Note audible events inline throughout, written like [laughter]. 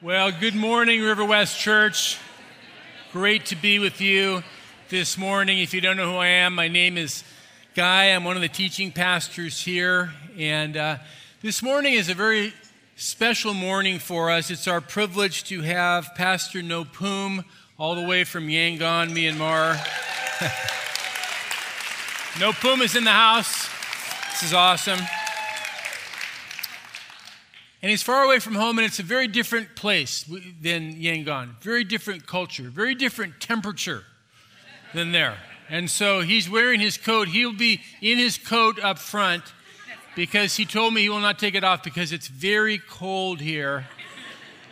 Well, good morning, River West Church. Great to be with you this morning. If you don't know who I am, my name is Guy. I'm one of the teaching pastors here. And uh, this morning is a very special morning for us. It's our privilege to have Pastor No Nopum all the way from Yangon, Myanmar. [laughs] Nopum is in the house. This is awesome. And he's far away from home, and it's a very different place than Yangon. Very different culture, very different temperature than there. And so he's wearing his coat. He'll be in his coat up front because he told me he will not take it off because it's very cold here.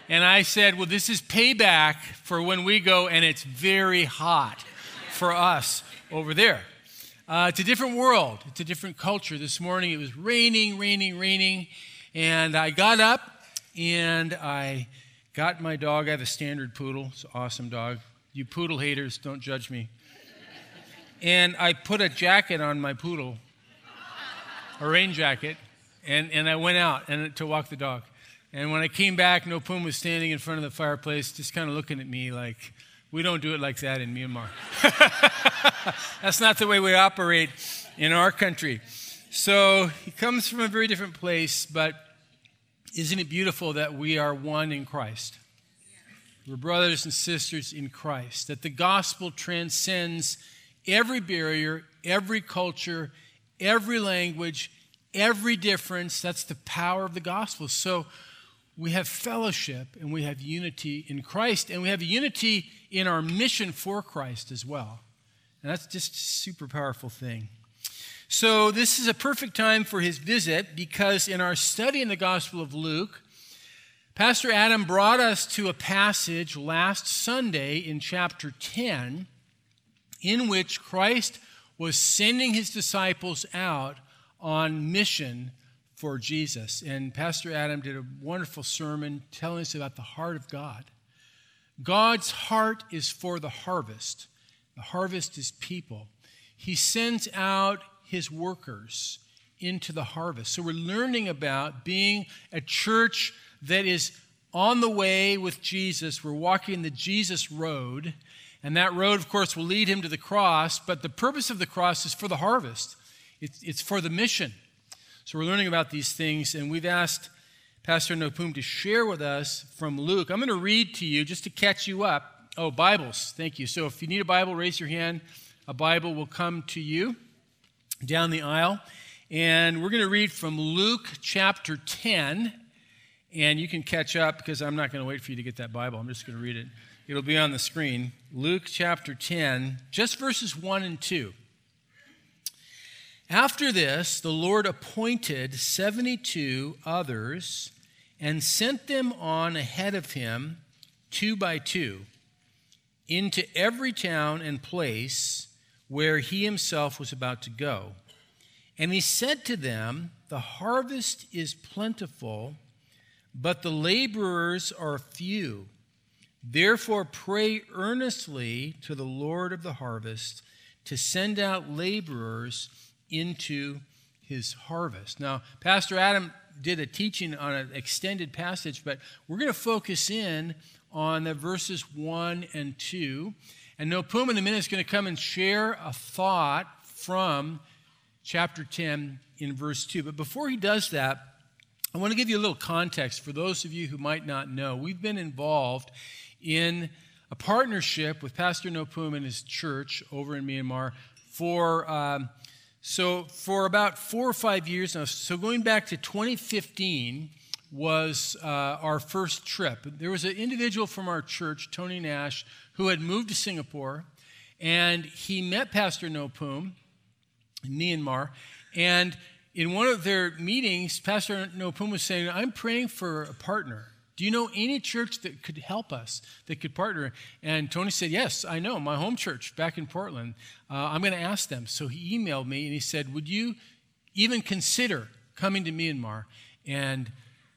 And I said, Well, this is payback for when we go and it's very hot for us over there. Uh, it's a different world, it's a different culture. This morning it was raining, raining, raining. And I got up and I got my dog. I have a standard poodle. It's an awesome dog. You poodle haters, don't judge me. And I put a jacket on my poodle, a rain jacket, and, and I went out and, to walk the dog. And when I came back, Nopum was standing in front of the fireplace, just kind of looking at me like, we don't do it like that in Myanmar. [laughs] That's not the way we operate in our country. So he comes from a very different place, but isn't it beautiful that we are one in Christ? We're brothers and sisters in Christ, that the gospel transcends every barrier, every culture, every language, every difference. That's the power of the gospel. So we have fellowship and we have unity in Christ, and we have unity in our mission for Christ as well. And that's just a super powerful thing. So, this is a perfect time for his visit because in our study in the Gospel of Luke, Pastor Adam brought us to a passage last Sunday in chapter 10 in which Christ was sending his disciples out on mission for Jesus. And Pastor Adam did a wonderful sermon telling us about the heart of God. God's heart is for the harvest, the harvest is people. He sends out his workers into the harvest. So we're learning about being a church that is on the way with Jesus. We're walking the Jesus road. And that road, of course, will lead him to the cross. But the purpose of the cross is for the harvest, it's, it's for the mission. So we're learning about these things. And we've asked Pastor Nopum to share with us from Luke. I'm going to read to you just to catch you up. Oh, Bibles. Thank you. So if you need a Bible, raise your hand. A Bible will come to you down the aisle. And we're going to read from Luke chapter 10. And you can catch up because I'm not going to wait for you to get that Bible. I'm just going to read it. It'll be on the screen. Luke chapter 10, just verses 1 and 2. After this, the Lord appointed 72 others and sent them on ahead of him, two by two, into every town and place where he himself was about to go. And he said to them, The harvest is plentiful, but the laborers are few. Therefore, pray earnestly to the Lord of the harvest to send out laborers into his harvest. Now, Pastor Adam did a teaching on an extended passage, but we're going to focus in on the verses 1 and 2. And Nopum in a minute is going to come and share a thought from chapter 10 in verse 2. But before he does that, I want to give you a little context for those of you who might not know. We've been involved in a partnership with Pastor Nopum and his church over in Myanmar for um, so for about four or five years now. So going back to 2015 was uh, our first trip. There was an individual from our church, Tony Nash, who had moved to Singapore, and he met Pastor Nopum in Myanmar. And in one of their meetings, Pastor Nopum was saying, I'm praying for a partner. Do you know any church that could help us, that could partner? And Tony said, Yes, I know, my home church back in Portland. Uh, I'm going to ask them. So he emailed me and he said, Would you even consider coming to Myanmar and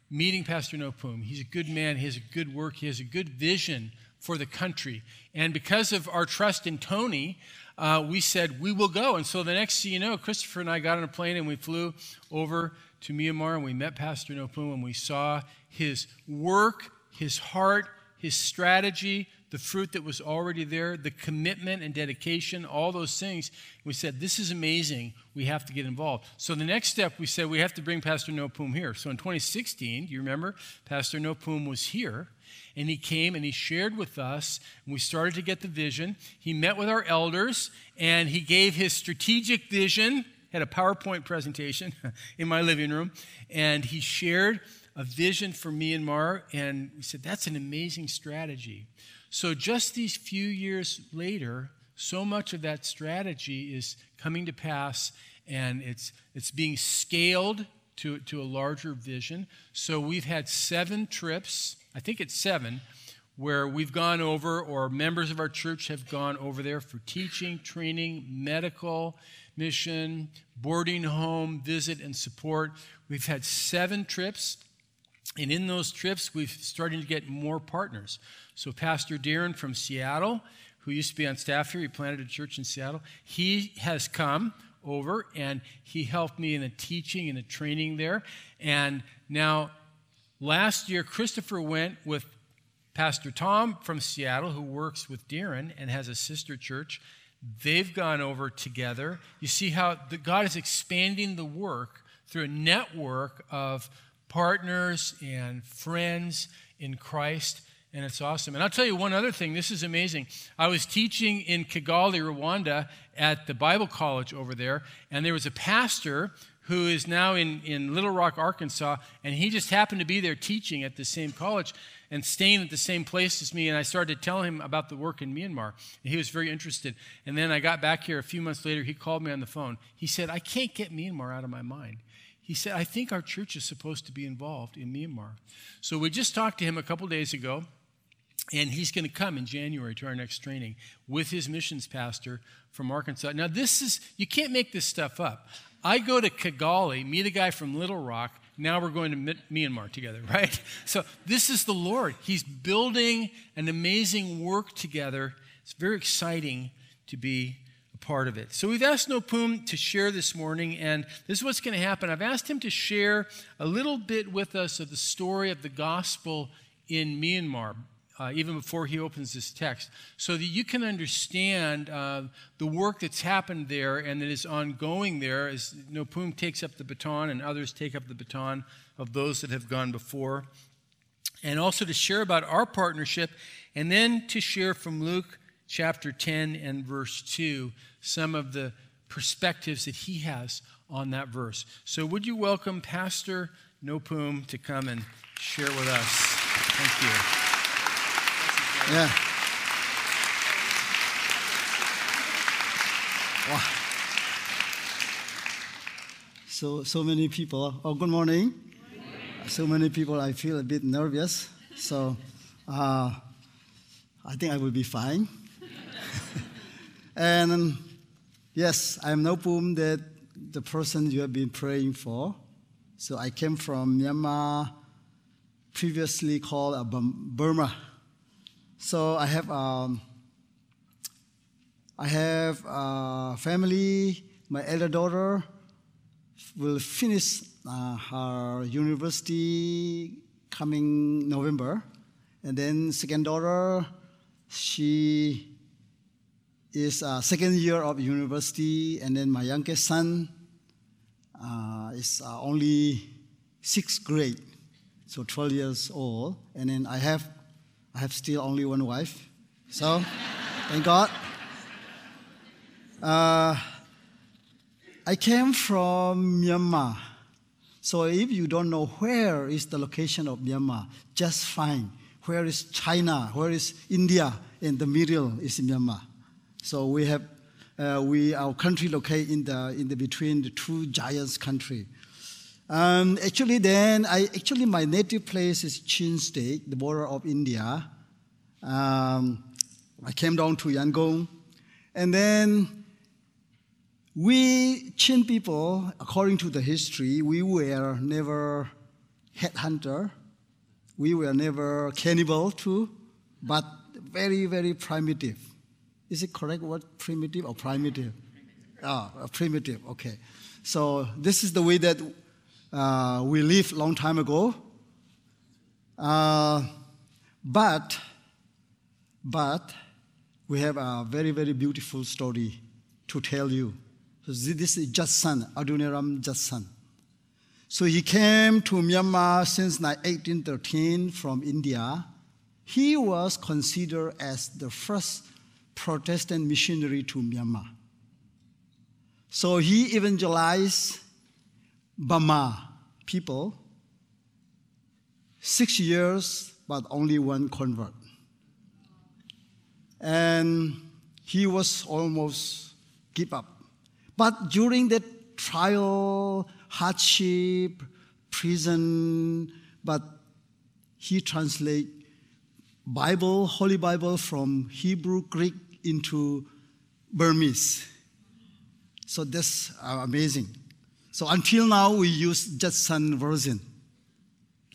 meeting Pastor Nopum? He's a good man, he has a good work, he has a good vision for the country. And because of our trust in Tony, uh, we said, we will go. And so the next thing you know, Christopher and I got on a plane and we flew over to Myanmar and we met Pastor Nopum and we saw his work his heart, his strategy, the fruit that was already there, the commitment and dedication, all those things. We said, This is amazing. We have to get involved. So the next step, we said, We have to bring Pastor Nopum here. So in 2016, do you remember? Pastor Nopum was here. And he came and he shared with us, and we started to get the vision. He met with our elders and he gave his strategic vision, had a PowerPoint presentation [laughs] in my living room, and he shared a vision for Myanmar. And we said, That's an amazing strategy. So, just these few years later, so much of that strategy is coming to pass and it's, it's being scaled to, to a larger vision. So, we've had seven trips, I think it's seven, where we've gone over, or members of our church have gone over there for teaching, training, medical, mission, boarding home, visit, and support. We've had seven trips. And in those trips, we've started to get more partners. So, Pastor Darren from Seattle, who used to be on staff here, he planted a church in Seattle, he has come over and he helped me in a teaching and a training there. And now, last year, Christopher went with Pastor Tom from Seattle, who works with Darren and has a sister church. They've gone over together. You see how the, God is expanding the work through a network of partners and friends in Christ and it's awesome. And I'll tell you one other thing. This is amazing. I was teaching in Kigali, Rwanda, at the Bible college over there, and there was a pastor who is now in, in Little Rock, Arkansas, and he just happened to be there teaching at the same college and staying at the same place as me. And I started to tell him about the work in Myanmar. And he was very interested. And then I got back here a few months later. He called me on the phone. He said, I can't get Myanmar out of my mind. He said, I think our church is supposed to be involved in Myanmar. So we just talked to him a couple days ago. And he's going to come in January to our next training with his missions pastor from Arkansas. Now, this is, you can't make this stuff up. I go to Kigali, meet a guy from Little Rock. Now we're going to Myanmar together, [laughs] right? So, this is the Lord. He's building an amazing work together. It's very exciting to be part of it. So, we've asked Nopum to share this morning, and this is what's going to happen. I've asked him to share a little bit with us of the story of the gospel in Myanmar uh, even before he opens this text, so that you can understand uh, the work that's happened there and that is ongoing there as Nopum takes up the baton and others take up the baton of those that have gone before. And also to share about our partnership, and then to share from Luke chapter 10 and verse 2 some of the perspectives that he has on that verse. So, would you welcome Pastor Nopum to come and share with us? Thank you. Yeah. Wow. So, so many people. Oh, good morning. good morning. So many people, I feel a bit nervous. So, uh, I think I will be fine. And yes, I am Nopum, that the person you have been praying for. So I came from Myanmar, previously called uh, Burma. So I have um, I have a family. My elder daughter will finish uh, her university coming November, and then second daughter, she is a second year of university, and then my youngest son uh, is uh, only sixth grade, so 12 years old, and then I have I have still only one wife. So, thank God. Uh, I came from Myanmar. So if you don't know where is the location of Myanmar, just find where is China, where is India, in the middle is Myanmar. So we have uh, we our country located in the in the between the two giants country. Um, actually, then I actually my native place is Chin State, the border of India. Um, I came down to Yangon, and then we Chin people, according to the history, we were never headhunter, we were never cannibal too, but very very primitive. Is it correct word primitive or primitive? Ah, primitive. Okay. So this is the way that uh, we lived long time ago. Uh, But, but, we have a very, very beautiful story to tell you. So this is Judson, Adoniram Judson. So he came to Myanmar since 1813 from India. He was considered as the first Protestant missionary to Myanmar. So he evangelized Burma people six years, but only one convert. And he was almost give up. But during that trial, hardship, prison, but he translate Bible, Holy Bible from Hebrew, Greek into Burmese. So that's amazing. So until now, we use Judson version,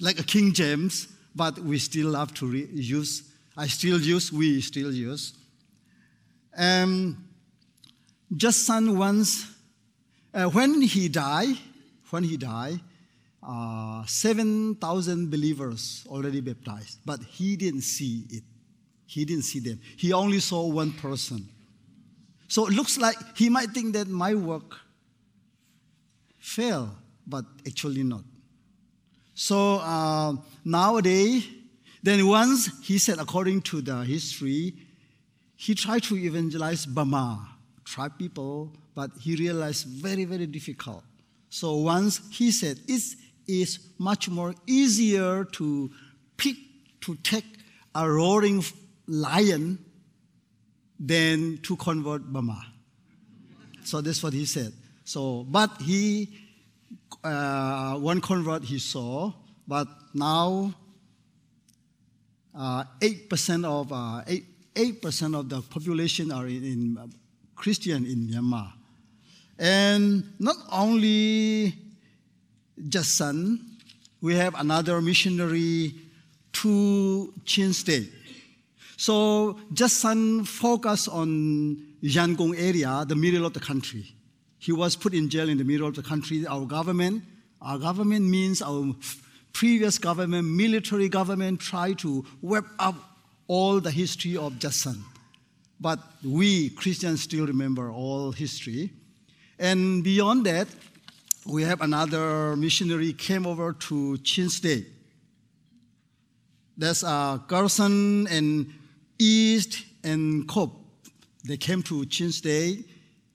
like a King James, but we still have to re- use. I still use. We still use. Um, Judson once, uh, when he died, when he died, uh, 7,000 believers already baptized, but he didn't see it. He didn't see them. He only saw one person. So it looks like he might think that my work failed, but actually not. So uh, nowadays, then once he said, according to the history, he tried to evangelize Burma, tribe people, but he realized very, very difficult. So once he said, it is much more easier to pick, to take a roaring lion than to convert Burma. So that's what he said. So, but he, uh, one convert he saw, but now uh, 8% of, uh, 8, percent of the population are in, in Christian in Myanmar. And not only Judson, we have another missionary to Chin State. So Judson focused on Yangon area, the middle of the country. He was put in jail in the middle of the country. Our government, our government means our previous government, military government, tried to wipe up all the history of Judson. But we Christians still remember all history. And beyond that, we have another missionary came over to Chin State. There's uh, Garrison and East and Cope. They came to Chin State.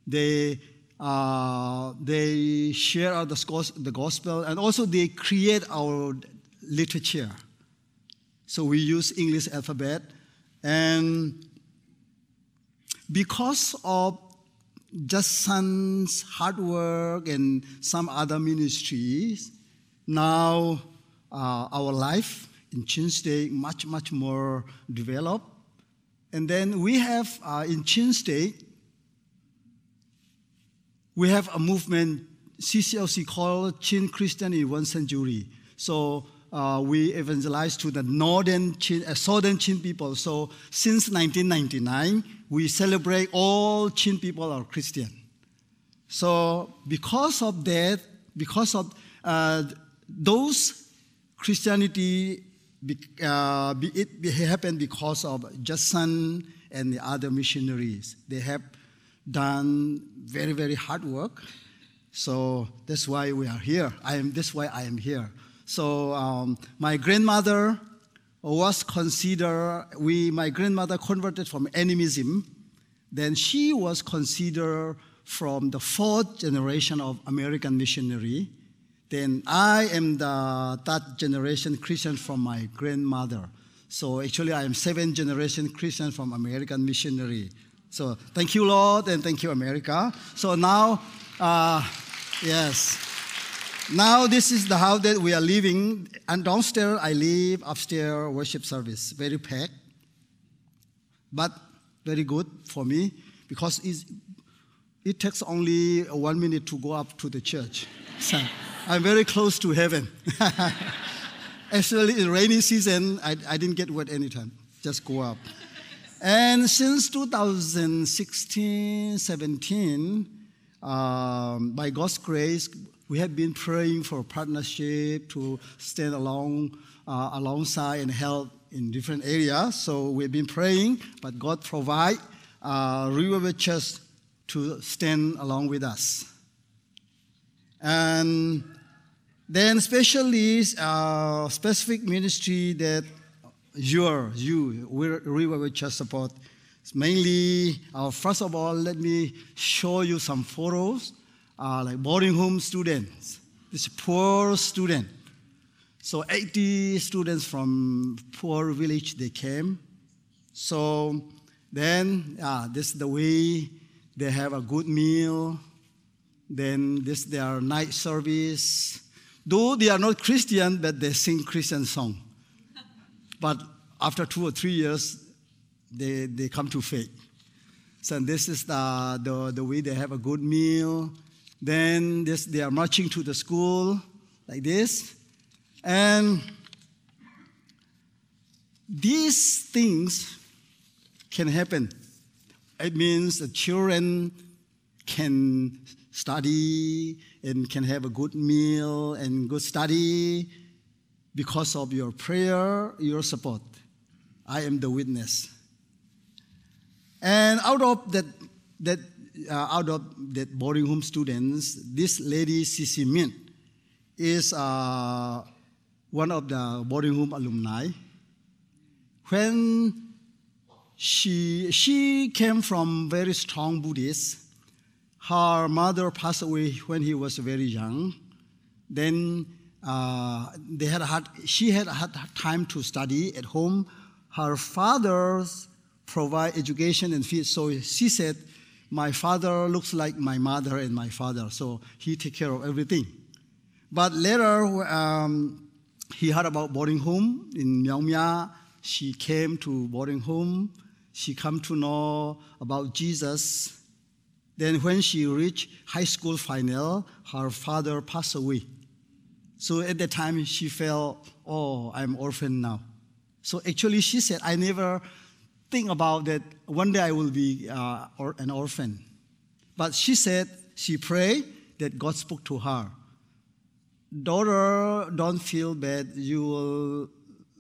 They uh, they share the, the gospel and also they create our literature. So we use English alphabet and because of Judson's hard work and some other ministries, now uh, our life in Chin State much, much more developed. And then we have uh, in Chin State, we have a movement, CCLC called Chin Christian in One Century. So uh, we evangelize to the northern Chin, uh, southern Chin people. So since 1999, we celebrate all Chin people are Christian. So because of that, because of uh, those Christianity, uh, it, it happened because of Judson and the other missionaries. They have done very, very hard work. So that's why we are here. I am, that's why I am here. So um, my grandmother was considered, we, my grandmother converted from animism. Then she was considered from the fourth generation of American missionary. Then I am the third generation Christian from my grandmother. So actually, I am seventh generation Christian from American missionary. So thank you, Lord, and thank you, America. So now, uh, yes. Now this is the house that we are living. And downstairs I live, upstairs worship service. Very packed. But very good for me because it takes only one minute to go up to the church. [laughs] So I'm very close to heaven. [laughs] Actually, in rainy season, I, I didn't get wet anytime. Just go up. And since 2016, 17, um, by God's grace, we have been praying for partnership to stand along, uh, alongside and help in different areas. So we've been praying, but God provide uh, Riverway Church to stand along with us. And then especially uh, specific ministry that your, you, we will just support. It's mainly, uh, first of all, let me show you some photos, uh, like boarding home students. This poor student. So 80 students from poor village, they came. So then, uh, this is the way they have a good meal. Then this their night service. Though they are not Christian, but they sing Christian song. But after two or three years, they, they come to faith. So this is the, the, the way they have a good meal. Then this, they are marching to the school like this. And these things can happen. It means the children can study and can have a good meal and good study because of your prayer, your support. I am the witness. And out of that, that uh, out of that boarding home students, this lady Sisi Min is uh, one of the boarding home alumni. When she, she came from very strong Buddhist, her mother passed away when he was very young. Then uh, they had had, she had had time to study at home. Her father provide education and feed, so she said, my father looks like my mother and my father, so he take care of everything. But later, um, he heard about boarding home in Myanmar. She came to boarding home. She come to know about Jesus. Then when she reached high school final, her father passed away. So at that time, she felt, oh, I'm orphan now. So actually, she said, I never think about that one day I will be uh, or, an orphan. But she said, she prayed that God spoke to her. Daughter, don't feel bad. You will,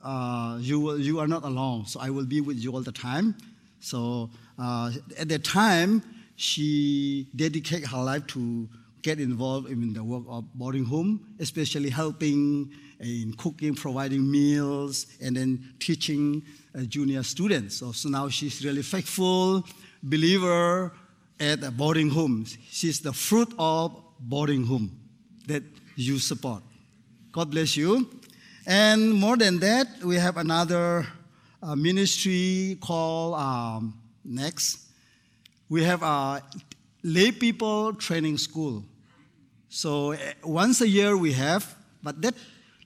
uh, you will, you are not alone. So I will be with you all the time. So uh, at that time, she dedicated her life to get involved in the work of boarding home, especially helping in cooking, providing meals, and then teaching uh, junior students. So, so, now she's really faithful believer at a boarding home. She's the fruit of boarding home that you support. God bless you. And more than that, we have another uh, ministry called um, Next. We have a lay people training school. So eh, once a year we have, but that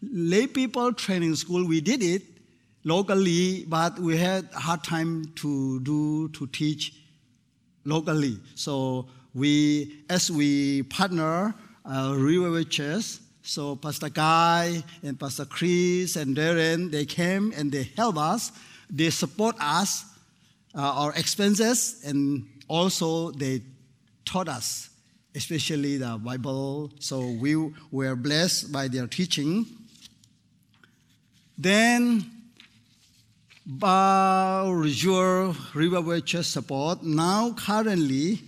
lay people training school, we did it locally, but we had a hard time to do, to teach locally. So we, as we partner uh, Riverway Church, so Pastor Guy and Pastor Chris and Darren, they came and they help us. They support us, uh, our expenses, and also they taught us, especially the Bible. So we were blessed by their teaching. Then, by your Riverway Church support, now currently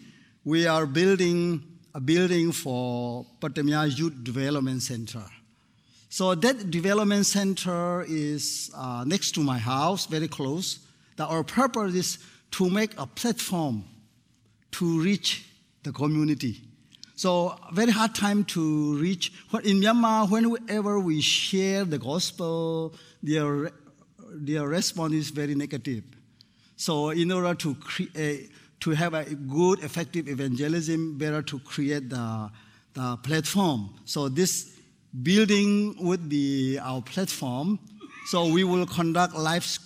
we are building a building for Patamia Youth Development Center. So that development center is uh, next to my house, very close. That our purpose is to make a platform to reach the community. So very hard time to reach. In Myanmar, whenever we share the gospel, their, their response is very negative. So in order to, create, to have a good, effective evangelism, better to create the, the platform. So this building would be our platform. So we will conduct life,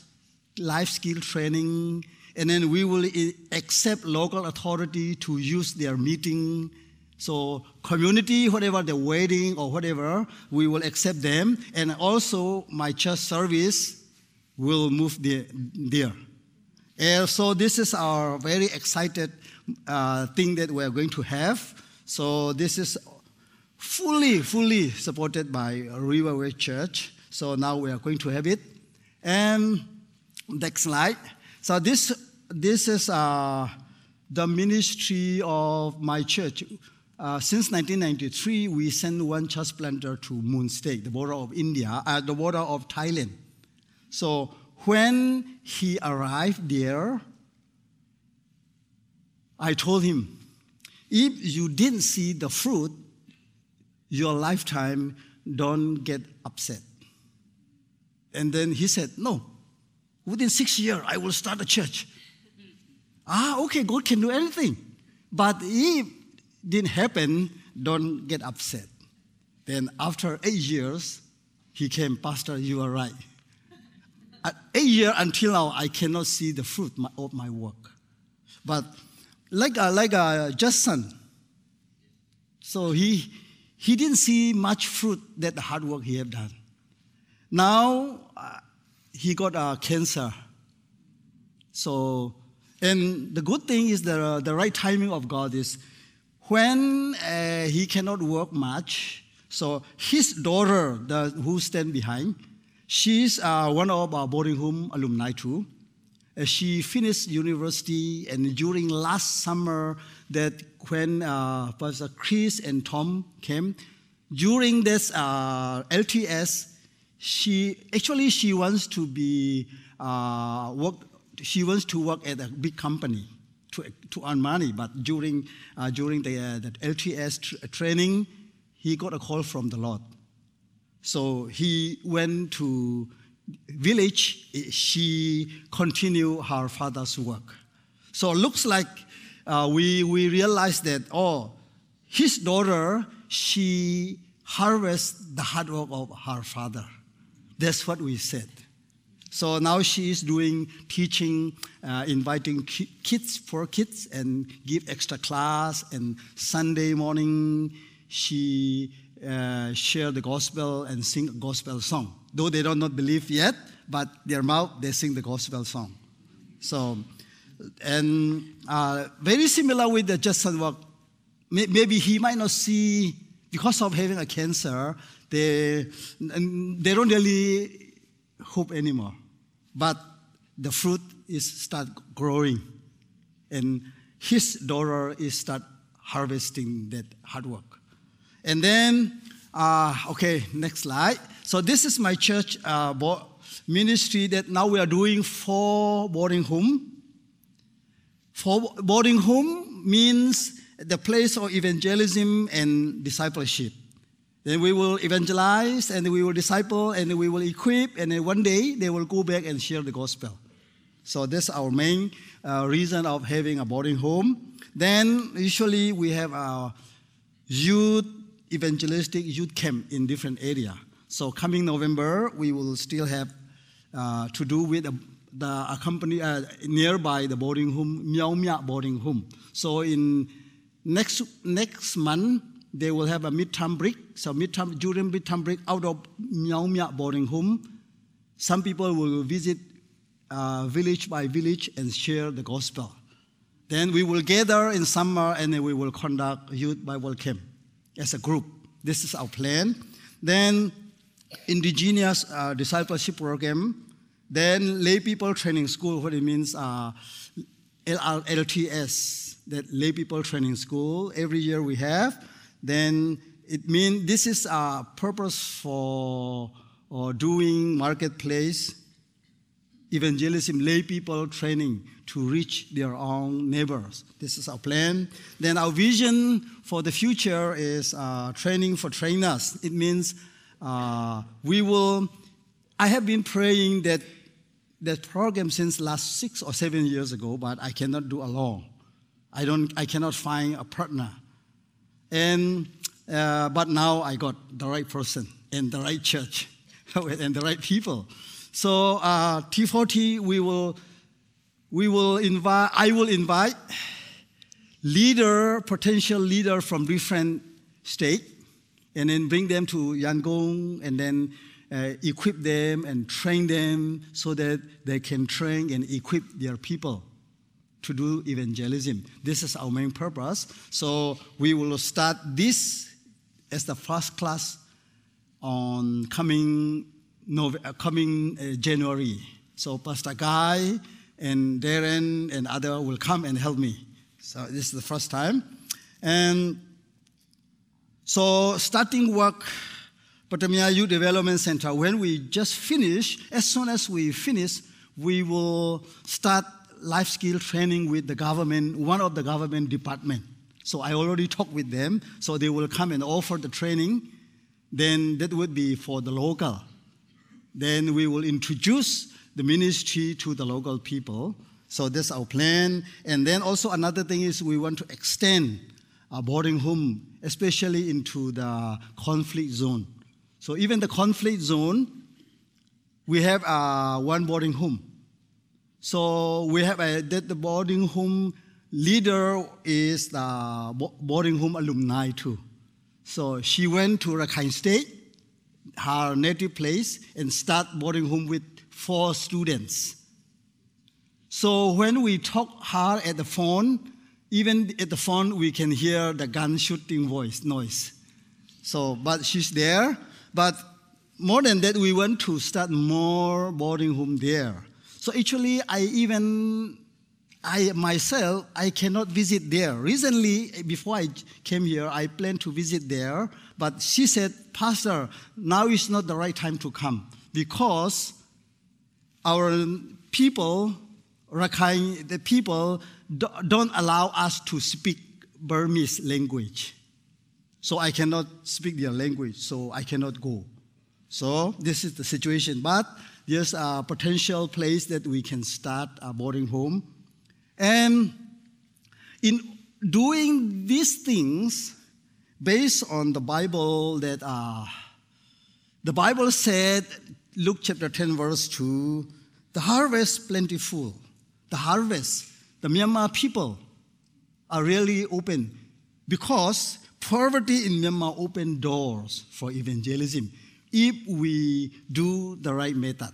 life skill training, and then we will accept local authority to use their meeting so community, whatever the wedding or whatever, we will accept them. And also my church service will move there. And so this is our very excited uh, thing that we are going to have. So this is fully, fully supported by Riverway Church. So now we are going to have it. And next slide. So this, this is uh, the ministry of my church. Uh, since 1993, we sent one church planter to Mon State, the border of India, uh, the border of Thailand. So when he arrived there, I told him, if you didn't see the fruit, your lifetime, don't get upset. And then he said, No, within six years, I will start a church. ah, okay, God can do anything. But if didn't happen, don't get upset. Then after eight years, he came, Pastor, you are right. At eight years until now, I cannot see the fruit of my work. But like a, like a Judson, so he, he didn't see much fruit that the hard work he had done. Now uh, he got uh, cancer. So, and the good thing is that uh, the right timing of God is when uh, he cannot work much. So his daughter, the, who stand behind, she's uh, one of our boarding home alumni too. Uh, she finished university, and during last summer, that when uh, Pastor Chris and Tom came, during this uh, LTS, she actually she wants to be uh, work. She wants to work at a big company to, to earn money. But during uh, during the, uh, LTS tr- training, he got a call from the Lord. So he went to village, she continued her father's work. So it looks like uh, we, we realized that, oh, his daughter, she harvests the hard work of her father. That's what we said. So now she is doing teaching, uh, inviting ki- kids for kids and give extra class. And Sunday morning, she uh, share the gospel and sing a gospel song. Though they do not not believe yet, but their mouth, they sing the gospel song. So, and uh, very similar with the Judson work. Maybe he might not see, because of having a cancer, they, they don't really hope anymore. But the fruit is start growing. And his daughter is start harvesting that hard work. And then, uh, okay, next slide. So this is my church uh, ministry that now we are doing for boarding home. For boarding home means the place of evangelism and discipleship. Then we will evangelize and we will disciple and we will equip, and then one day they will go back and share the gospel. So that's our main uh, reason of having a boarding home. Then usually we have our youth evangelistic youth camp in different area. So coming November, we will still have uh, to do with the, the company uh, nearby the boarding home, Miao Mia boarding home. So in next next month, they will have a midterm break. So midterm during midterm break, out of Miao Mia boarding home, some people will visit uh, village by village and share the gospel. Then we will gather in summer and then we will conduct youth Bible camp as a group. This is our plan. Then indigenous uh, discipleship program. Then lay people training school, what it means uh, LTS, that lay people training school. Every year we have. Then it means this is a purpose for uh, doing marketplace evangelism, lay people training to reach their own neighbors. This is our plan. Then our vision for the future is uh, training for trainers. It means uh, we will. I have been praying that that program since last six or seven years ago, but I cannot do alone. I don't. I cannot find a partner. And uh, but now I got the right person and the right church [laughs] and the right people. So uh, T4T, we will, we will invite, I will invite leader, potential leader from different state, and then bring them to Yangon, and then uh, equip them and train them so that they can train and equip their people to do evangelism. This is our main purpose. So we will start this as the first class on coming Nov- uh, coming uh, January. So Pastor Guy and Darren and other will come and help me. So this is the first time. And so starting work, Patamia Youth Development Center, when we just finish, as soon as we finish, we will start life skill training with the government, one of the government department. So I already talked with them, so they will come and offer the training. Then that would be for the local. Then we will introduce the ministry to the local people. So that's our plan. And then also another thing is we want to extend our boarding home, especially into the conflict zone. So even the conflict zone, we have uh, one boarding home. So we have a that the boarding home leader is the boarding home alumni too. So she went to Rakhine State, her native place, and start boarding home with four students. So when we talk her at the phone, even at the phone we can hear the gun shooting voice noise. So, but she's there. But more than that, we want to start more boarding home there. So actually, I even I myself I cannot visit there. Recently, before I came here, I planned to visit there, but she said, Pastor, now is not the right time to come because our people, Rakhine, the people don't allow us to speak Burmese language. So I cannot speak their language, so I cannot go. So this is the situation. But there's a potential place that we can start a boarding home. And in doing these things, based on the Bible that uh, the Bible said, Luke chapter 10, verse 2, the harvest plentiful. The harvest, the Myanmar people are really open because poverty in Myanmar opened doors for evangelism if we do the right method.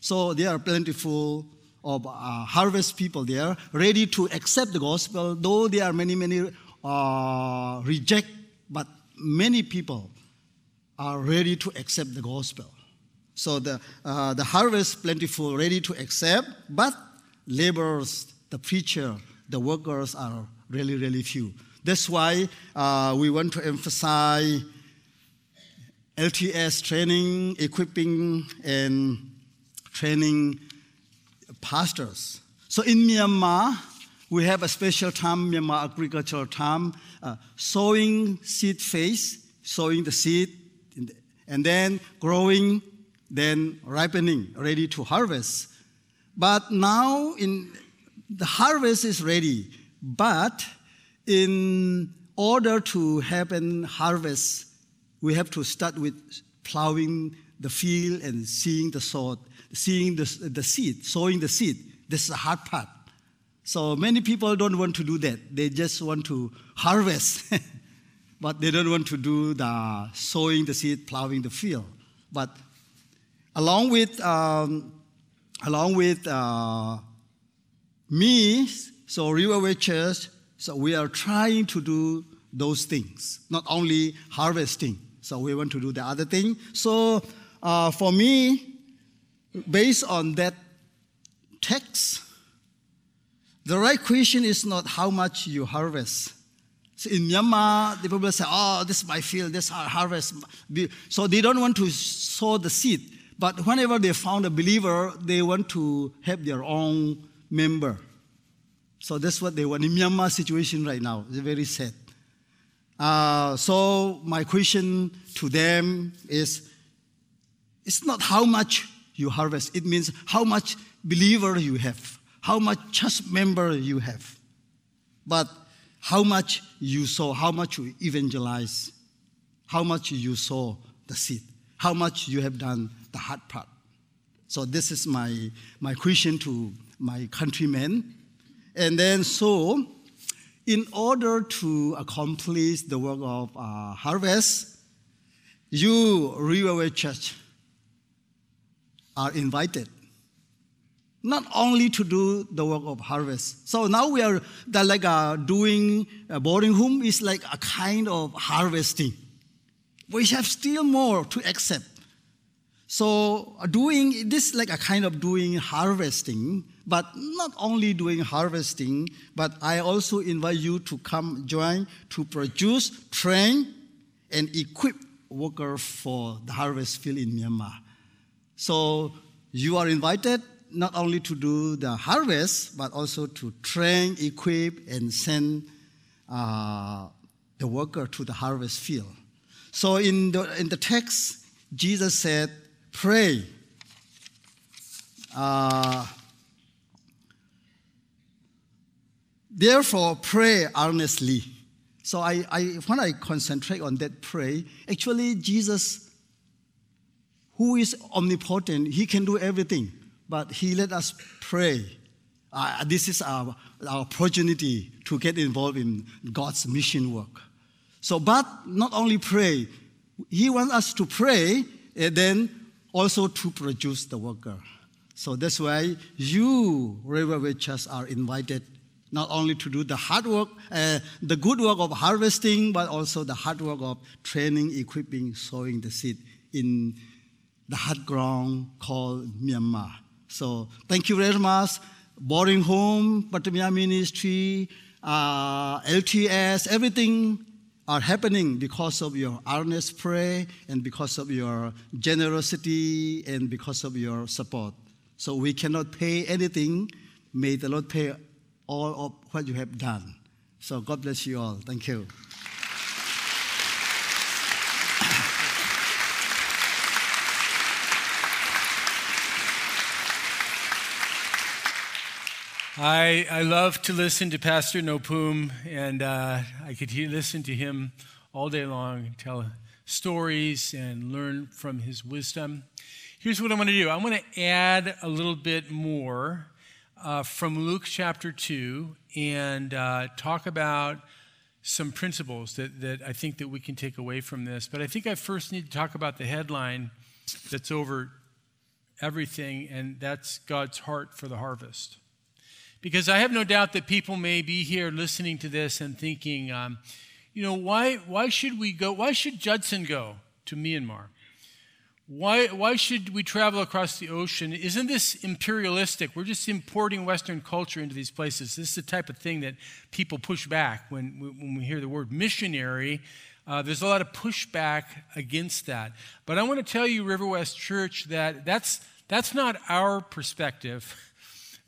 So there are plentiful of uh, harvest people there, ready to accept the gospel, though there are many, many uh, reject, but many people are ready to accept the gospel. So the, uh, the harvest plentiful, ready to accept, but laborers, the preacher, the workers are really, really few. That's why uh, we want to emphasize LTS training, equipping, and training pastors. So in Myanmar, we have a special term, Myanmar agricultural term, uh, sowing seed phase, sowing the seed, and then growing, then ripening, ready to harvest. But now in the harvest is ready, but in order to happen harvest, we have to start with plowing the field and seeing the sod, seeing the, the seed, sowing the seed. This is the hard part. So many people don't want to do that. They just want to harvest, [laughs] but they don't want to do the sowing the seed, plowing the field. But along with um, along with uh, me, so Riverway Church, so we are trying to do those things, not only harvesting. So we want to do the other thing. So uh, for me, based on that text, the right question is not how much you harvest. So in Myanmar, the people say, oh, this is my field, this is our harvest. So they don't want to sow the seed. But whenever they found a believer, they want to have their own member. So that's what they want in Myanmar situation right now. It's very sad. Uh, so my question to them is, it's not how much you harvest. It means how much believer you have, how much church member you have, but how much you sow, how much you evangelize, how much you sow the seed, how much you have done the hard part. So this is my, my question to my countrymen. And then so in order to accomplish the work of uh, harvest, you, Riverway Church, are invited not only to do the work of harvest. So now we are like uh, doing a boarding home is like a kind of harvesting. We have still more to accept. So uh, doing this like a kind of doing harvesting, but not only doing harvesting, but I also invite you to come join to produce, train, and equip workers for the harvest field in Myanmar. So you are invited not only to do the harvest, but also to train, equip, and send uh, the worker to the harvest field. So in the, in the text, Jesus said, pray. Uh, therefore, pray earnestly. So I, I, when I concentrate on that pray, actually Jesus, who is omnipotent, he can do everything, but he let us pray. Uh, this is our, our opportunity to get involved in God's mission work. So, but not only pray, he wants us to pray and then also to produce the worker. So that's why you, Riverway Church, are invited not only to do the hard work, uh, the good work of harvesting, but also the hard work of training, equipping, sowing the seed in the hard ground called Myanmar. So thank you very much. Boarding Home, Patamia Ministry, uh, LTS, everything are happening because of your earnest prayer and because of your generosity and because of your support. So we cannot pay anything. May the Lord pay all of what you have done. So God bless you all. Thank you. I, I love to listen to Pastor Nopum, and uh, I could hear, listen to him all day long, tell stories, and learn from his wisdom. Here's what I'm going to do I'm going to add a little bit more uh, from Luke chapter 2 and uh, talk about some principles that, that I think that we can take away from this. But I think I first need to talk about the headline that's over everything, and that's God's heart for the harvest. Because I have no doubt that people may be here listening to this and thinking, um, you know, why, why should we go? Why should Judson go to Myanmar? Why, why should we travel across the ocean? Isn't this imperialistic? We're just importing Western culture into these places. This is the type of thing that people push back when, when we hear the word missionary. Uh, there's a lot of pushback against that. But I want to tell you, River West Church, that that's, that's not our perspective. [laughs]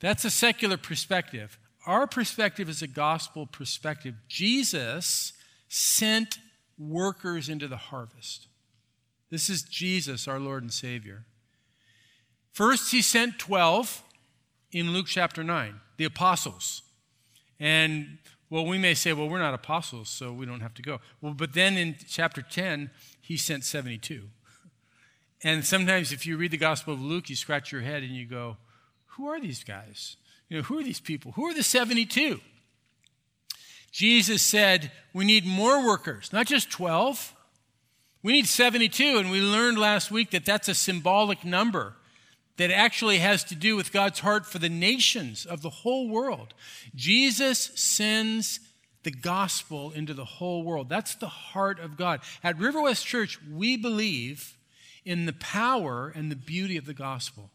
That's a secular perspective. Our perspective is a gospel perspective. Jesus sent workers into the harvest. This is Jesus, our Lord and Savior. First, he sent 12 in Luke chapter 9, the apostles. And, well, we may say, well, we're not apostles, so we don't have to go. Well, but then in chapter 10, he sent 72. And sometimes if you read the Gospel of Luke, you scratch your head and you go, who are these guys? You know, who are these people? Who are the 72? Jesus said, we need more workers, not just 12. We need 72, and we learned last week that that's a symbolic number that actually has to do with God's heart for the nations of the whole world. Jesus sends the gospel into the whole world. That's the heart of God. At River West Church, we believe in the power and the beauty of the gospel.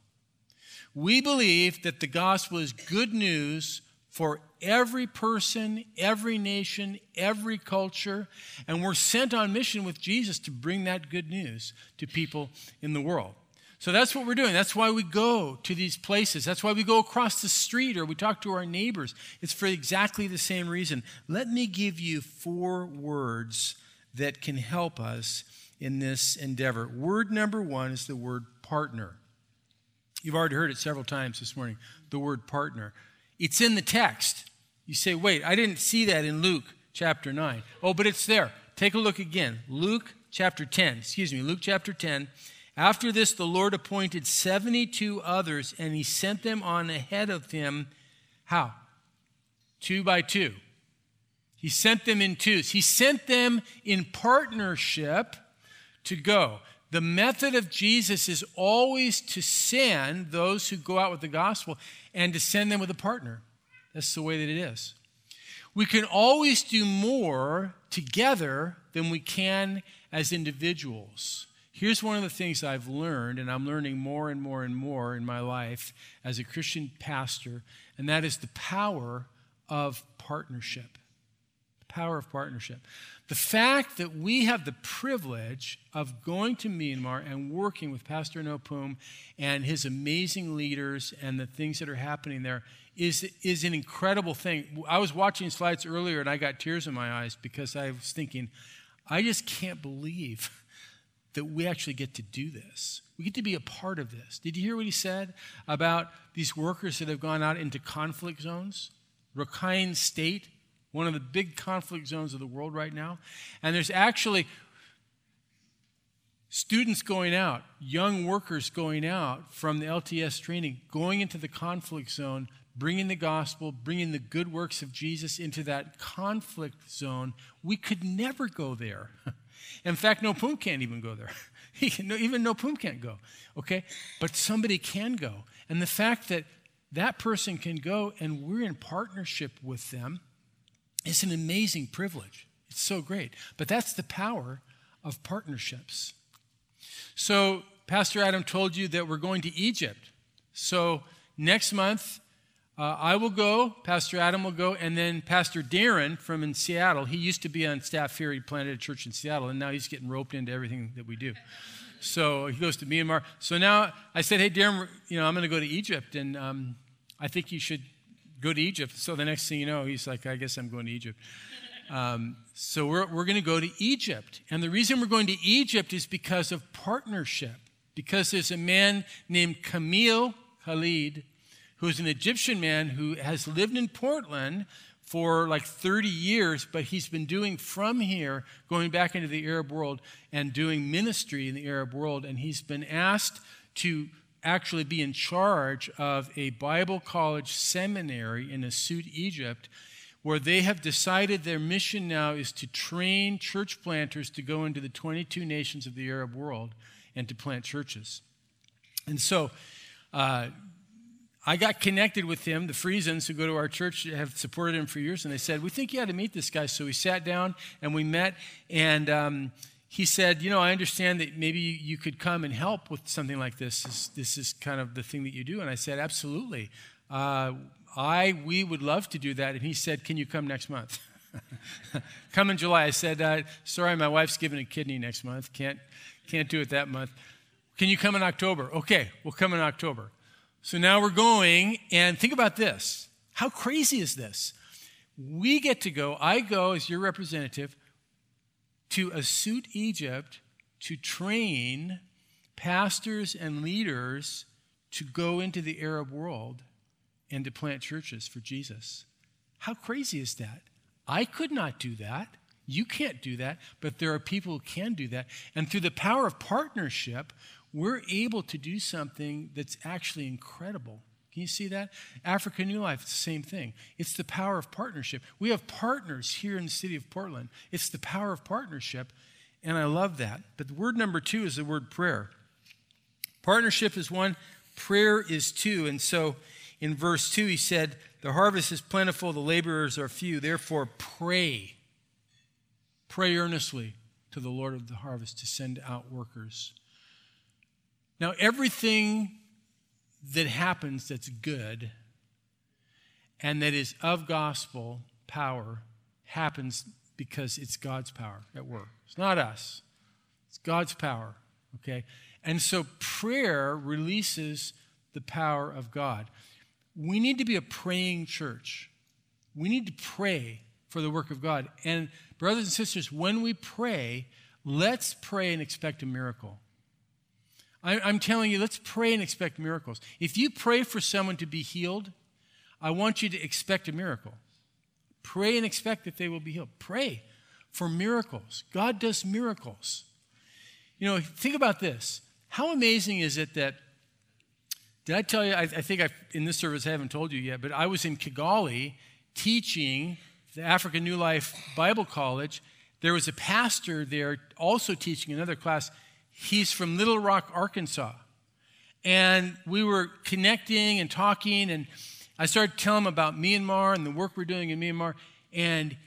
We believe that the gospel is good news for every person, every nation, every culture, and we're sent on mission with Jesus to bring that good news to people in the world. So that's what we're doing. That's why we go to these places. That's why we go across the street or we talk to our neighbors. It's for exactly the same reason. Let me give you four words that can help us in this endeavor. Word number one is the word partner. You've already heard it several times this morning the word partner. It's in the text. You say, wait, I didn't see that in Luke chapter 9. Oh, but it's there. Take a look again. Luke chapter 10, excuse me, Luke chapter 10. After this, the Lord appointed 72 others, and he sent them on ahead of him. How? Two by two. He sent them in twos. He sent them in partnership to go. The method of Jesus is always to send those who go out with the gospel and to send them with a partner. That's the way that it is. We can always do more together than we can as individuals. Here's one of the things I've learned, and I'm learning more and more and more in my life as a Christian pastor, and that is the power of partnership. Power of partnership. The fact that we have the privilege of going to Myanmar and working with Pastor Nopum and his amazing leaders and the things that are happening there is, is an incredible thing. I was watching slides earlier and I got tears in my eyes because I was thinking, I just can't believe [laughs] that we actually get to do this. We get to be a part of this. Did you hear what he said about these workers that have gone out into conflict zones? Rakhine State, one of the big conflict zones of the world right now. And there's actually students going out, young workers going out from the LTS training, going into the conflict zone, bringing the gospel, bringing the good works of Jesus into that conflict zone. We could never go there. [laughs] In fact, no Nopum can't even go there. [laughs] He can, even Nopum can't go. Okay? But somebody can go. And the fact that that person can go and we're in partnership with them is an amazing privilege. It's so great. But that's the power of partnerships. So, Pastor Adam told you that we're going to Egypt. So, next month, uh, I will go, Pastor Adam will go, and then Pastor Darren from in Seattle. He used to be on staff here. He planted a church in Seattle, and now he's getting roped into everything that we do. So he goes to Myanmar. So now I said, hey, Darren, you know, I'm going to go to Egypt, and um, I think you should go to Egypt. So the next thing you know, he's like, I guess I'm going to Egypt. Um, so we're, we're going to go to Egypt. And the reason we're going to Egypt is because of partnership. Because there's a man named Camille Khalid who's an Egyptian man who has lived in Portland for like 30 years, but he's been doing from here, going back into the Arab world and doing ministry in the Arab world. And he's been asked to actually be in charge of a Bible college seminary in Assiut, Egypt, where they have decided their mission now is to train church planters to go into the 22 nations of the Arab world and to plant churches. And so, uh, I got connected with him. The Friesens, who go to our church, have supported him for years, and they said, We think you ought to meet this guy. So we sat down and we met, and um, he said, You know, I understand that maybe you could come and help with something like this. This, this is kind of the thing that you do. And I said, Absolutely. Uh, I, we would love to do that. And he said, Can you come next month? [laughs] come in July. I said, uh, Sorry, my wife's giving a kidney next month. Can't, can't do it that month. Can you come in October? Okay, we'll come in October. So now we're going, and think about this. How crazy is this? We get to go, I go as your representative to Assiut, Egypt, to train pastors and leaders to go into the Arab world and to plant churches for Jesus. How crazy is that? I could not do that. You can't do that, but there are people who can do that. And through the power of partnership, we're able to do something that's actually incredible. Can you see that? Africa New Life, it's the same thing. It's the power of partnership. We have partners here in the city of Portland. It's the power of partnership, and I love that. But the word number two is the word prayer. Partnership is one, prayer is two. And so in verse two, he said, The harvest is plentiful, the laborers are few. Therefore, pray. Pray earnestly to the Lord of the harvest to send out workers. Now, everything that happens that's good and that is of gospel power happens because it's God's power at work. It's not us, it's God's power, okay? And so prayer releases the power of God. We need to be a praying church. We need to pray for the work of God. And, brothers and sisters, when we pray, let's pray and expect a miracle. I'm telling you, let's pray and expect miracles. If you pray for someone to be healed, I want you to expect a miracle. Pray and expect that they will be healed. Pray for miracles. God does miracles. You know, think about this. How amazing is it that, did I tell you, I, I think I, in this service I haven't told you yet, but I was in Kigali teaching the African New Life Bible College. There was a pastor there also teaching another class He's from Little Rock, Arkansas. And we were connecting and talking, and I started telling him about Myanmar and the work we're doing in Myanmar. And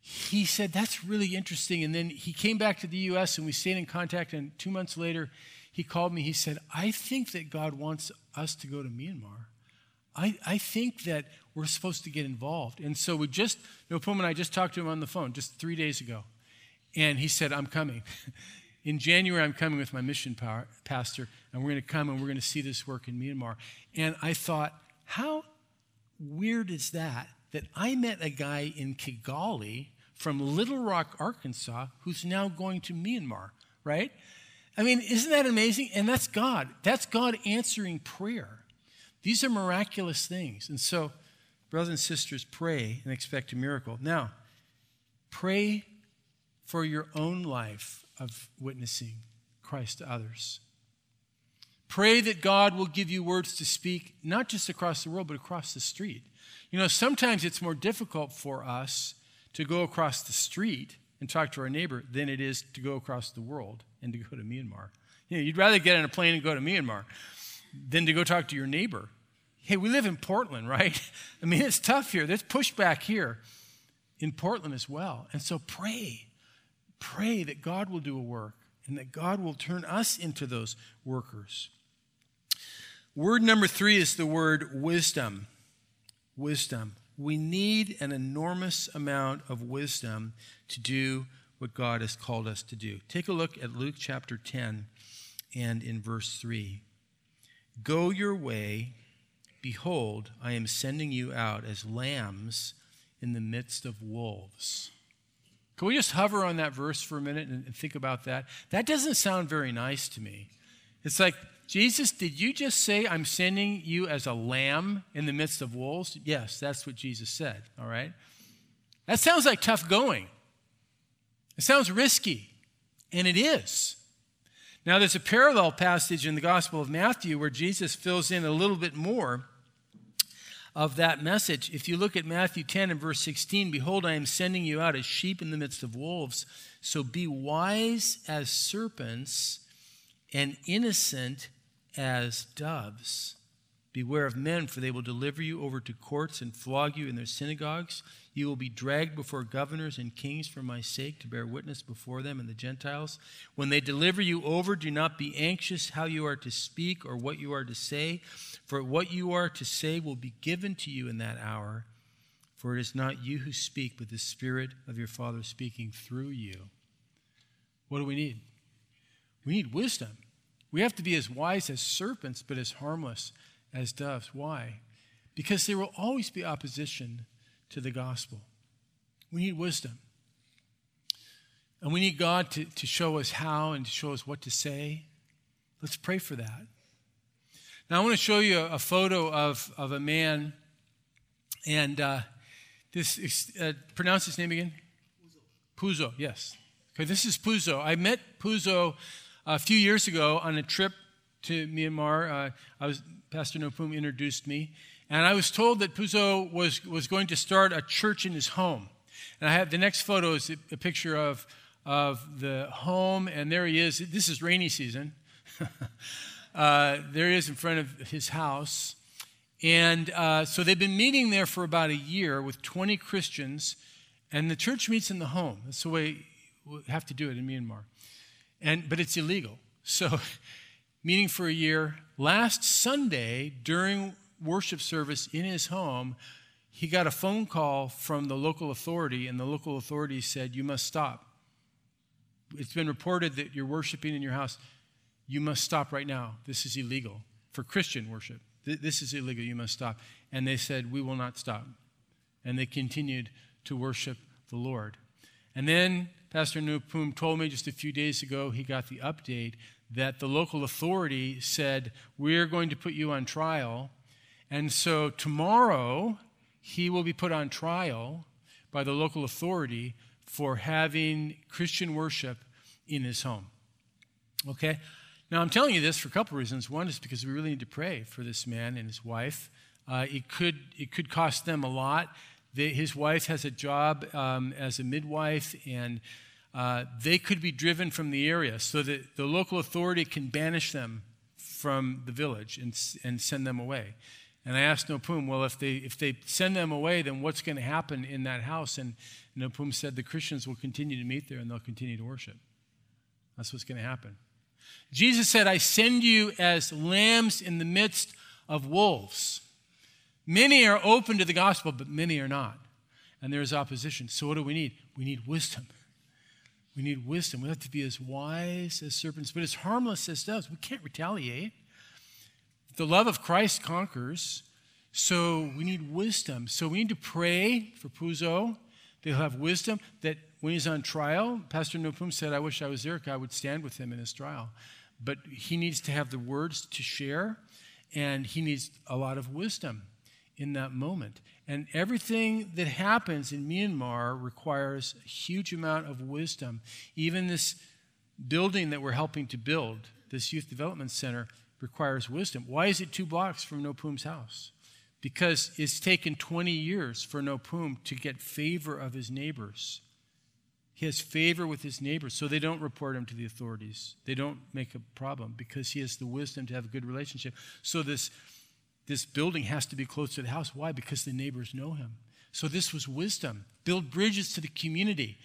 he said, That's really interesting. And then he came back to the U.S. and we stayed in contact. And two months later, he called me. He said, I think that God wants us to go to Myanmar. I, I think that we're supposed to get involved. And so we just, Nopum and I just talked to him on the phone just three days ago. And he said, I'm coming. [laughs] In January, I'm coming with my mission power, pastor, and we're going to come and we're going to see this work in Myanmar. And I thought, how weird is that? That I met a guy in Kigali from Little Rock, Arkansas, who's now going to Myanmar, right? I mean, isn't that amazing? And that's God. That's God answering prayer. These are miraculous things. And so, brothers and sisters, pray and expect a miracle. Now, pray for your own life of witnessing Christ to others. Pray that God will give you words to speak, not just across the world, but across the street. You know, sometimes it's more difficult for us to go across the street and talk to our neighbor than it is to go across the world and to go to Myanmar. You know, you'd rather get on a plane and go to Myanmar than to go talk to your neighbor. Hey, we live in Portland, right? [laughs] I mean, it's tough here. There's pushback here in Portland as well. And so pray. Pray that God will do a work and that God will turn us into those workers. Word number three is the word wisdom. Wisdom. We need an enormous amount of wisdom to do what God has called us to do. Take a look at Luke chapter 10 and in verse 3. Go your way. Behold, I am sending you out as lambs in the midst of wolves. Can we just hover on that verse for a minute and think about that? That doesn't sound very nice to me. It's like, Jesus, did you just say I'm sending you as a lamb in the midst of wolves? Yes, that's what Jesus said, all right? That sounds like tough going. It sounds risky, and it is. Now, there's a parallel passage in the Gospel of Matthew where Jesus fills in a little bit more of that message. If you look at Matthew 10 and verse 16, behold, I am sending you out as sheep in the midst of wolves. So be wise as serpents and innocent as doves. Beware of men, for they will deliver you over to courts and flog you in their synagogues. You will be dragged before governors and kings for my sake to bear witness before them and the Gentiles. When they deliver you over, do not be anxious how you are to speak or what you are to say, for what you are to say will be given to you in that hour. For it is not you who speak, but the Spirit of your Father speaking through you. What do we need? We need wisdom. We have to be as wise as serpents, but as harmless as doves. Why? Because there will always be opposition to the gospel. We need wisdom. And we need God to, to show us how and to show us what to say. Let's pray for that. Now, I want to show you a, a photo of, of a man, and uh, this, uh, pronounce his name again? Puzo. Puzo, yes. Okay, this is Puzo. I met Puzo a few years ago on a trip to Myanmar. Uh, I was, Pastor Nopum introduced me, and I was told that Puzo was, was going to start a church in his home. And I have the next photo is a, picture of, of the home, and there he is. This is rainy season. [laughs] uh, there he is in front of his house. And uh, so they've been meeting there for about a year with 20 Christians, and the church meets in the home. That's the way we have to do it in Myanmar. And, but it's illegal. So, [laughs] meeting for a year. Last Sunday, during worship service in his home, he got a phone call from the local authority, and the local authority said, You must stop. It's been reported that you're worshiping in your house. You must stop right now. This is illegal for Christian worship. This is illegal. You must stop. And they said, We will not stop. And they continued to worship the Lord. And then Pastor Nopum told me just a few days ago he got the update that the local authority said, We're going to put you on trial and so tomorrow, he will be put on trial by the local authority for having Christian worship in his home. Okay? Now, I'm telling you this for a couple reasons. One is because we really need to pray for this man and his wife. Uh, it, could, it could cost them a lot. His wife has a job um, as a midwife, and uh, they could be driven from the area so that the local authority can banish them from the village and, and send them away. And I asked Nopum, well, if they, if they send them away, then what's going to happen in that house? And Nopum said the Christians will continue to meet there and they'll continue to worship. That's what's going to happen. Jesus said, I send you as lambs in the midst of wolves. Many are open to the gospel, but many are not. And there is opposition. So, what do we need? We need wisdom. We need wisdom. We have to be as wise as serpents, but as harmless as doves. We can't retaliate. The love of Christ conquers. So we need wisdom. So we need to pray for Puzo. They'll have wisdom that when he's on trial, Pastor Nopum said, I wish I was there. I would stand with him in his trial. But he needs to have the words to share, and he needs a lot of wisdom in that moment. And everything that happens in Myanmar requires a huge amount of wisdom. Even this building that we're helping to build, this youth development center, requires wisdom. Why is it two blocks from Nopum's house? Because it's taken 20 years for Nopum to get favor of his neighbors. He has favor with his neighbors, so they don't report him to the authorities. They don't make a problem because he has the wisdom to have a good relationship. So this this building has to be close to the house. Why? Because the neighbors know him. So this was wisdom. Build bridges to the community.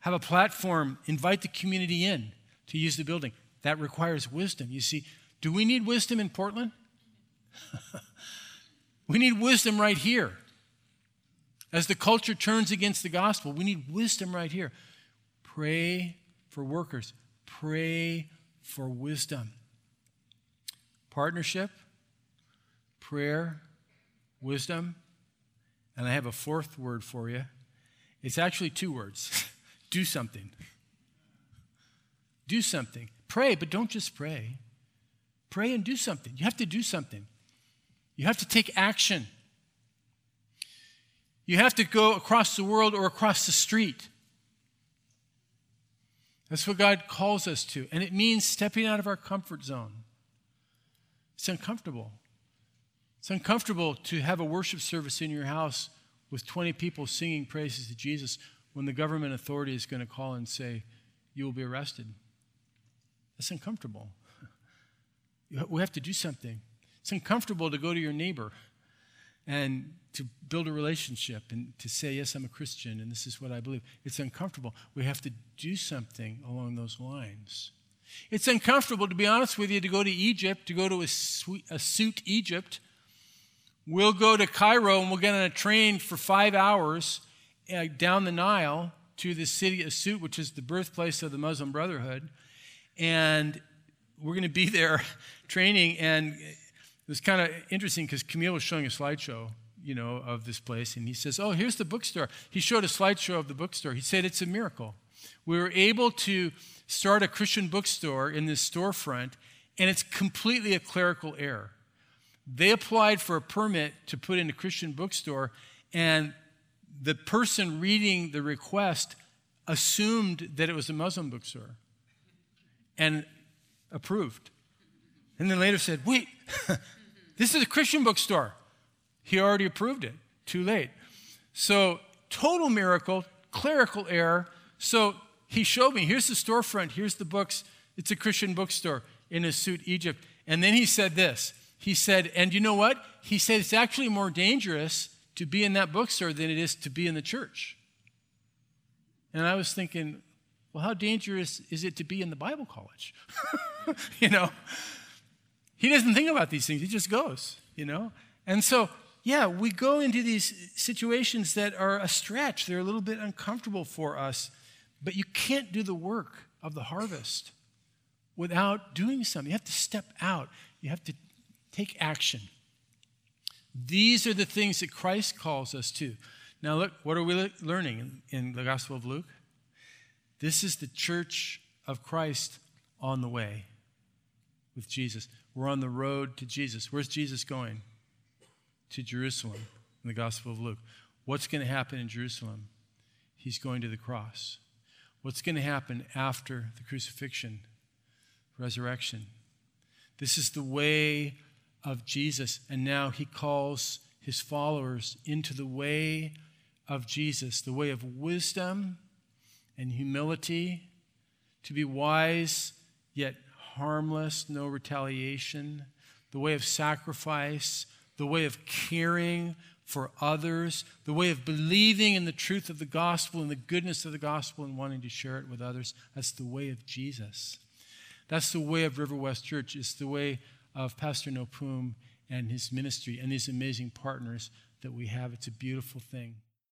Have a platform, invite the community in to use the building. That requires wisdom. You see, do we need wisdom in Portland? [laughs] we need wisdom right here. As the culture turns against the gospel, we need wisdom right here. Pray for workers, pray for wisdom. Partnership, prayer, wisdom, and I have a fourth word for you. It's actually two words [laughs] do something. Do something. Pray, but don't just pray. Pray and do something. You have to do something. You have to take action. You have to go across the world or across the street. That's what God calls us to. And it means stepping out of our comfort zone. It's uncomfortable. It's uncomfortable to have a worship service in your house with 20 people singing praises to Jesus when the government authority is going to call and say, You will be arrested. That's uncomfortable. [laughs] We have to do something. It's uncomfortable to go to your neighbor and to build a relationship and to say, Yes, I'm a Christian and this is what I believe. It's uncomfortable. We have to do something along those lines. It's uncomfortable, to be honest with you, to go to Egypt, to go to a, Assiut Egypt We'll go to Cairo and we'll get on a train for five hours uh, down the Nile to the city of Sut, which is the birthplace of the Muslim Brotherhood. And we're going to be [laughs] there training. And it was kind of interesting because Camille was showing a slideshow, you know, of this place. And he says, Oh, here's the bookstore. He showed a slideshow of the bookstore. He said, It's a miracle. We were able to start a Christian bookstore in this storefront, and it's completely a clerical error. They applied for a permit to put in a Christian bookstore, and the person reading the request assumed that it was a Muslim bookstore and approved. And then later said, Wait, [laughs] this is a Christian bookstore. He already approved it. Too late. So, total miracle, clerical error. So, he showed me here's the storefront, here's the books. It's a Christian bookstore in Assiut, Egypt. And then he said this he said, and you know what? He said it's actually more dangerous to be in that bookstore than it is to be in the church. And I was thinking, well, how dangerous is it to be in the Bible college? [laughs] you know, he doesn't think about these things, he just goes, you know? And so, yeah, we go into these situations that are a stretch, they're a little bit uncomfortable for us, but you can't do the work of the harvest without doing something. You have to step out, you have to Take action. These are the things that Christ calls us to. Now, look, what are we learning in, the Gospel of Luke? This is the church of Christ on the way with Jesus. We're on the road to Jesus. Where's Jesus going? To Jerusalem in the Gospel of Luke. What's going to happen in Jerusalem? He's going to the cross. What's going to happen after the crucifixion, resurrection? This is the way of Jesus. And now he calls his followers into the way of Jesus, the way of wisdom and humility, to be wise yet harmless, no retaliation, the way of sacrifice, the way of caring for others, the way of believing in the truth of the gospel and the goodness of the gospel and wanting to share it with others. That's the way of Jesus. That's the way of River West Church. It's the way of Pastor Nopum and his ministry and these amazing partners that we have. It's a beautiful thing.